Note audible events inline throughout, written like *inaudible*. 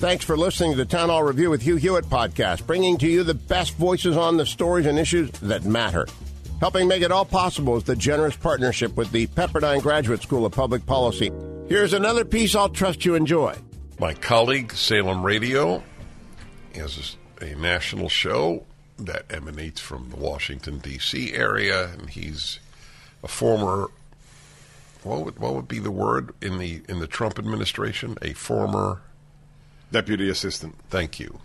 Thanks for listening to the Town Hall Review with Hugh Hewitt podcast, bringing to you the best voices on the stories and issues that matter. Helping make it all possible is the generous partnership with the Pepperdine Graduate School of Public Policy. Here's another piece I'll trust you enjoy. My colleague, Salem Radio, has a national show that emanates from the Washington, D.C. area, and he's a former. What would, what would be the word in the in the Trump administration? A former Deputy Assistant. Thank you.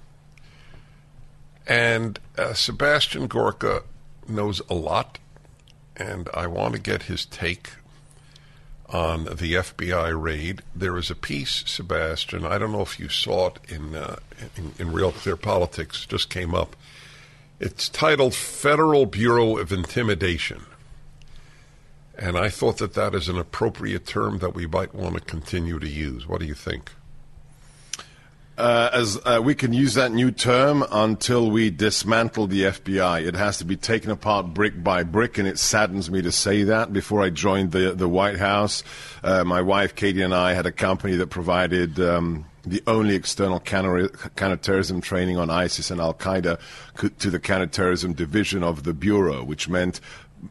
And uh, Sebastian Gorka knows a lot, and I want to get his take on the FBI raid. There is a piece, Sebastian. I don't know if you saw it in uh, in, in Real Clear Politics. Just came up. It's titled "Federal Bureau of Intimidation," and I thought that that is an appropriate term that we might want to continue to use. What do you think? Uh, as uh, we can use that new term until we dismantle the FBI. It has to be taken apart brick by brick, and it saddens me to say that. Before I joined the the White House, uh, my wife Katie and I had a company that provided. Um, the only external counter- counterterrorism training on ISIS and Al Qaeda to the counterterrorism division of the Bureau, which meant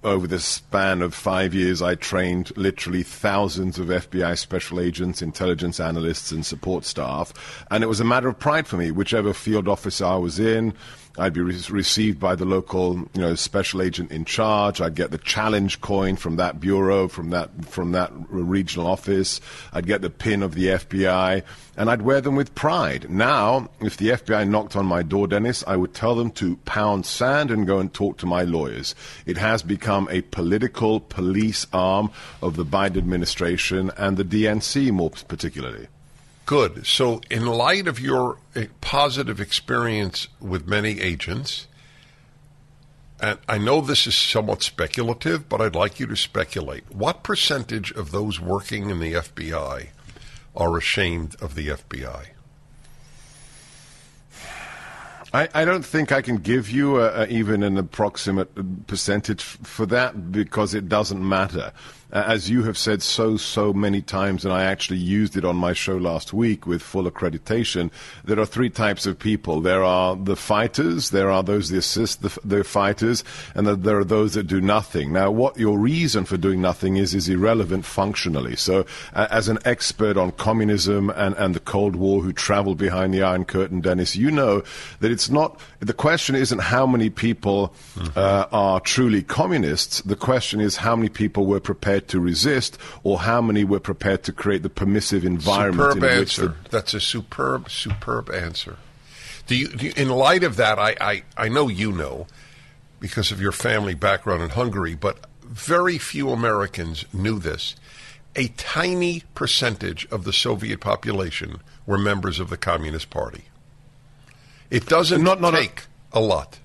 over the span of five years, I trained literally thousands of FBI special agents, intelligence analysts, and support staff. And it was a matter of pride for me, whichever field office I was in. I'd be re- received by the local, you know, special agent in charge. I'd get the challenge coin from that bureau, from that from that regional office. I'd get the pin of the FBI, and I'd wear them with pride. Now, if the FBI knocked on my door, Dennis, I would tell them to pound sand and go and talk to my lawyers. It has become a political police arm of the Biden administration and the DNC, more particularly. Good. So, in light of your eh, positive experience with many agents, and I know this is somewhat speculative, but I'd like you to speculate. What percentage of those working in the FBI are ashamed of the FBI? I, I don't think I can give you a, a, even an approximate percentage for that because it doesn't matter. As you have said so, so many times, and I actually used it on my show last week with full accreditation, there are three types of people. There are the fighters, there are those that assist the, the fighters, and there are those that do nothing. Now, what your reason for doing nothing is, is irrelevant functionally. So, uh, as an expert on communism and, and the Cold War who traveled behind the Iron Curtain, Dennis, you know that it's not, the question isn't how many people mm-hmm. uh, are truly communists. The question is how many people were prepared to resist, or how many were prepared to create the permissive environment superb in answer. which the, That's a superb, superb answer. Do you, do you, in light of that, I, I, I know you know because of your family background in Hungary, but very few Americans knew this. A tiny percentage of the Soviet population were members of the Communist Party. It doesn't not, not take a, a lot.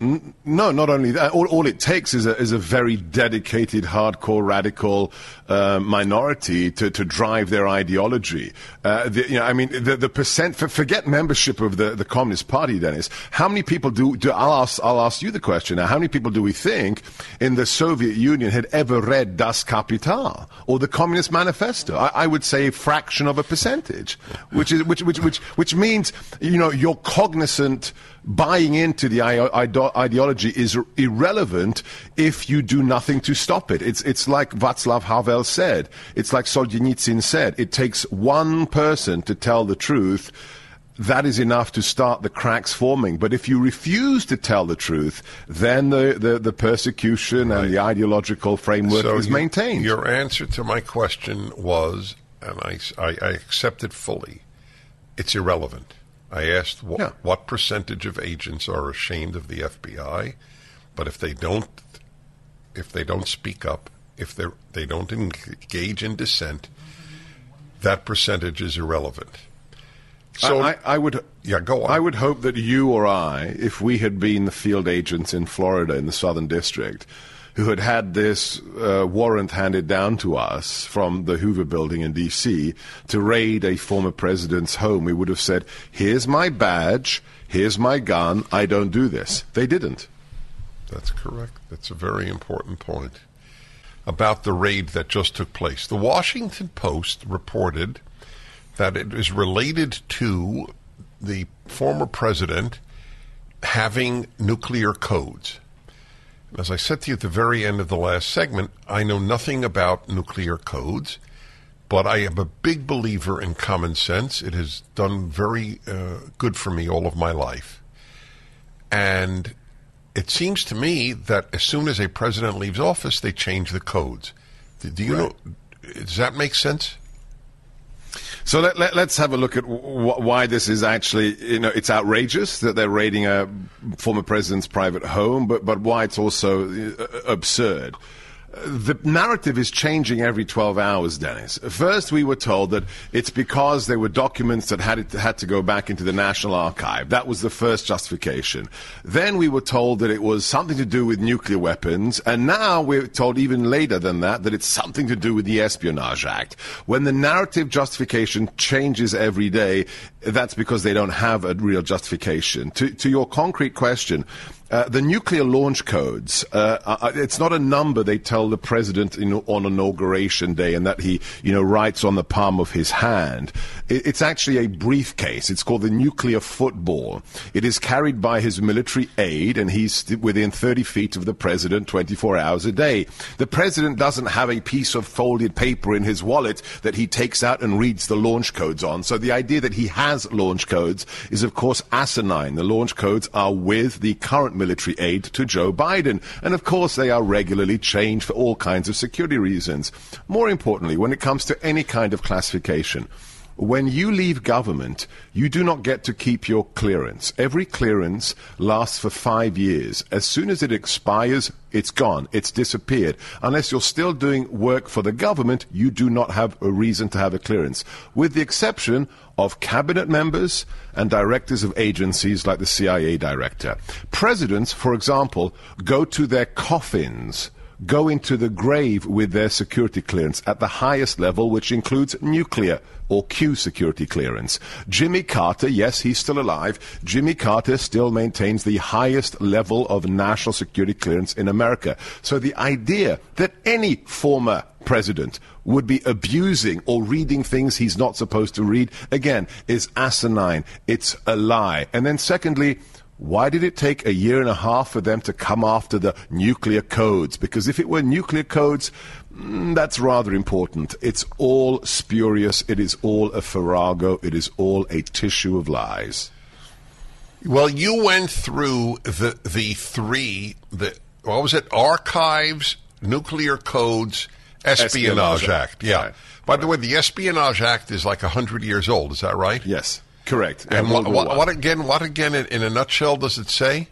No, not only that. All, all, it takes is a, is a very dedicated, hardcore, radical uh, minority to, to drive their ideology. Uh, the, you know, I mean, the, the percent, for, forget membership of the, the Communist Party, Dennis. How many people do, do I'll, ask, I'll ask you the question now. How many people do we think in the Soviet Union had ever read Das Kapital or the Communist Manifesto? I, I would say a fraction of a percentage, which, is, which, which, which, which means, you know, you're cognizant buying into the ideology is irrelevant if you do nothing to stop it. It's, it's like Václav Havel said. It's like Solzhenitsyn said. It takes one person to tell the truth. That is enough to start the cracks forming. But if you refuse to tell the truth, then the, the, the persecution right. and the ideological framework so is you, maintained. Your answer to my question was, and I, I, I accept it fully, it's irrelevant. I asked wh- yeah. what percentage of agents are ashamed of the FBI, but if they don't, if they don't speak up, if they they don't engage in dissent, that percentage is irrelevant. So I, I would yeah, go on. I would hope that you or I, if we had been the field agents in Florida in the Southern District, who had had this uh, warrant handed down to us from the Hoover Building in D.C. to raid a former president's home, we would have said, "Here's my badge. Here's my gun. I don't do this." They didn't. That's correct. That's a very important point about the raid that just took place. The Washington Post reported that it is related to the former president having nuclear codes. As I said to you at the very end of the last segment, I know nothing about nuclear codes, but I am a big believer in common sense. It has done very uh, good for me all of my life. And it seems to me that as soon as a president leaves office, they change the codes. Do you right. know? Does that make sense? So let, let, us have a look at why this is actually, you know, it's outrageous that they're raiding a former president's private home, but, but why it's also uh, absurd the narrative is changing every 12 hours, Dennis. First, we were told that it's because there were documents that had, to, had to go back into the National Archive. That was the first justification. Then we were told that it was something to do with nuclear weapons. And now we're told even later than that that it's something to do with the Espionage Act. When the narrative justification changes every day, that's because they don't have a real justification. To, to your concrete question, uh, the nuclear launch codes, uh, uh, it's not a number they tell the president know, on inauguration day and that he, you know, writes on the palm of his hand. It, it's actually a briefcase. It's called the nuclear football. It is carried by his military aide and he's within 30 feet of the president 24 hours a day. The president doesn't have a piece of folded paper in his wallet that he takes out and reads the launch codes on. So the idea that he has launch codes is of course asinine. The launch codes are with the current military aide to Joe Biden. And of course, they are regularly changed for all kinds of security reasons. More importantly, when it comes to any kind of classification, when you leave government, you do not get to keep your clearance. Every clearance lasts for five years. As soon as it expires, it's gone. It's disappeared. Unless you're still doing work for the government, you do not have a reason to have a clearance. With the exception of cabinet members and directors of agencies like the CIA director. Presidents, for example, go to their coffins go into the grave with their security clearance at the highest level, which includes nuclear or Q security clearance. Jimmy Carter, yes, he's still alive. Jimmy Carter still maintains the highest level of national security clearance in America. So the idea that any former president would be abusing or reading things he's not supposed to read, again, is asinine. It's a lie. And then secondly, why did it take a year and a half for them to come after the nuclear codes? Because if it were nuclear codes, mm, that's rather important. It's all spurious. It is all a farrago. It is all a tissue of lies. Well, you went through the the three the what was it? Archives, nuclear codes, Espionage, Espionage Act. Yeah. Right. By right. the way, the Espionage Act is like hundred years old. Is that right? Yes. Correct. And what, what, what, again? What again? In, in a nutshell, does it say?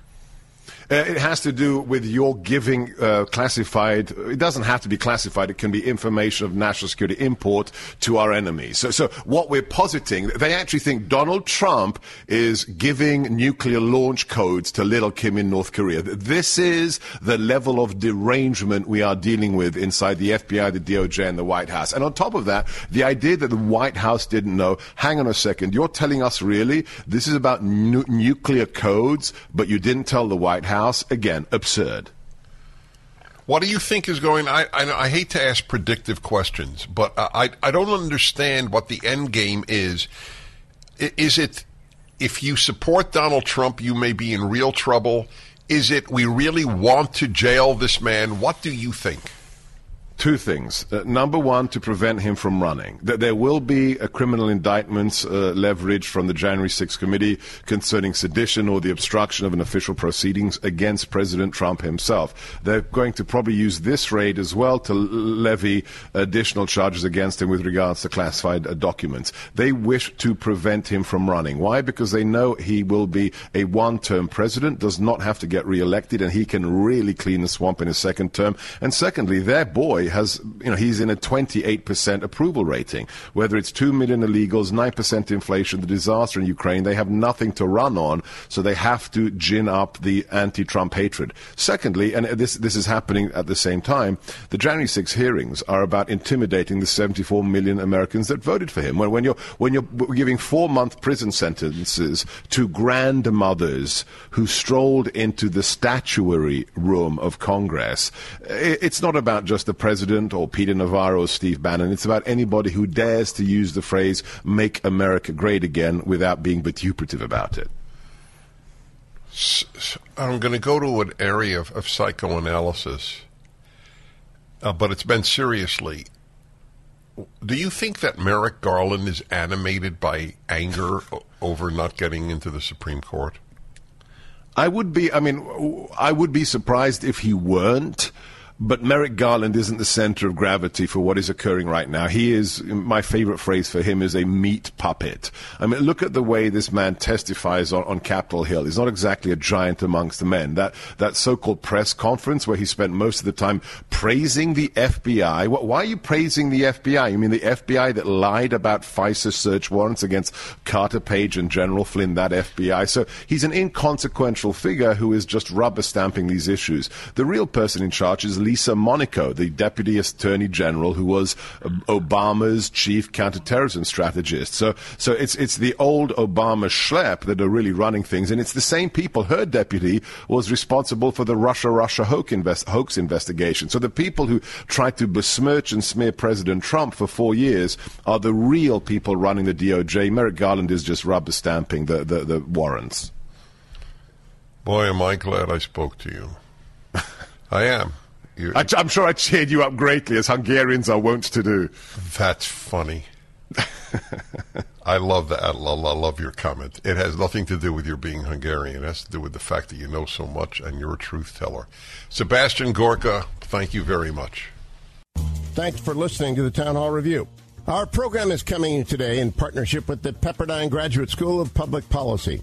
Uh, it has to do with your giving uh, classified. It doesn't have to be classified. It can be information of national security import to our enemies. So, so what we're positing, they actually think Donald Trump is giving nuclear launch codes to little Kim in North Korea. This is the level of derangement we are dealing with inside the FBI, the DOJ, and the White House. And on top of that, the idea that the White House didn't know. Hang on a second. You're telling us really this is about nu- nuclear codes, but you didn't tell the White House House. Again, absurd. What do you think is going? I, I, I hate to ask predictive questions, but I I don't understand what the end game is. Is it if you support Donald Trump, you may be in real trouble? Is it we really want to jail this man? What do you think? Two things. Uh, number one, to prevent him from running. That there will be a criminal indictments uh, leveraged from the January 6th committee concerning sedition or the obstruction of an official proceedings against President Trump himself. They're going to probably use this raid as well to levy additional charges against him with regards to classified uh, documents. They wish to prevent him from running. Why? Because they know he will be a one-term president, does not have to get re-elected, and he can really clean the swamp in his second term. And secondly, their boy has, you know, he's in a 28% approval rating. Whether it's 2 million illegals, 9% inflation, the disaster in Ukraine, they have nothing to run on, so they have to gin up the anti-Trump hatred. Secondly, and this, this is happening at the same time, the January 6 hearings are about intimidating the 74 million Americans that voted for him. When, when you're, when you're giving four-month prison sentences to grandmothers who strolled into the statuary room of Congress, it's not about just the president or Peter Navarro or Steve Bannon. It's about anybody who dares to use the phrase "Make America Great Again" without being vituperative about it. I'm going to go to an area of, of psychoanalysis, uh, but it's been seriously. Do you think that Merrick Garland is animated by anger over not getting into the Supreme Court? I would be. I mean, I would be surprised if he weren't. But Merrick Garland isn't the center of gravity for what is occurring right now. He is, my favorite phrase for him is a meat puppet. I mean, look at the way this man testifies on, on Capitol Hill. He's not exactly a giant amongst the men. That, that so-called press conference where he spent most of the time praising the FBI. Why are you praising the FBI? You mean the FBI that lied about FISA search warrants against Carter Page and General Flynn, that FBI? So he's an inconsequential figure who is just rubber stamping these issues. The real person in charge is Lisa Monaco, the Deputy Attorney General, who was Obama's chief counterterrorism strategist. So, so it's it's the old Obama schlep that are really running things, and it's the same people. Her deputy was responsible for the Russia Russia hoax, invest, hoax investigation. So the people who tried to besmirch and smear President Trump for four years are the real people running the DOJ. Merrick Garland is just rubber stamping the, the, the warrants. Boy, am I glad I spoke to you. *laughs* I am. I, am sure I cheered you up greatly, as Hungarians are wont to do. That's funny. *laughs* I love that. I love, I love your comment. It has nothing to do with your being Hungarian. It has to do with the fact that you know so much and you're a truth teller. Sebastian Gorka, thank you very much. Thanks for listening to the Town Hall Review. Our program is coming today in partnership with the Pepperdine Graduate School of Public Policy.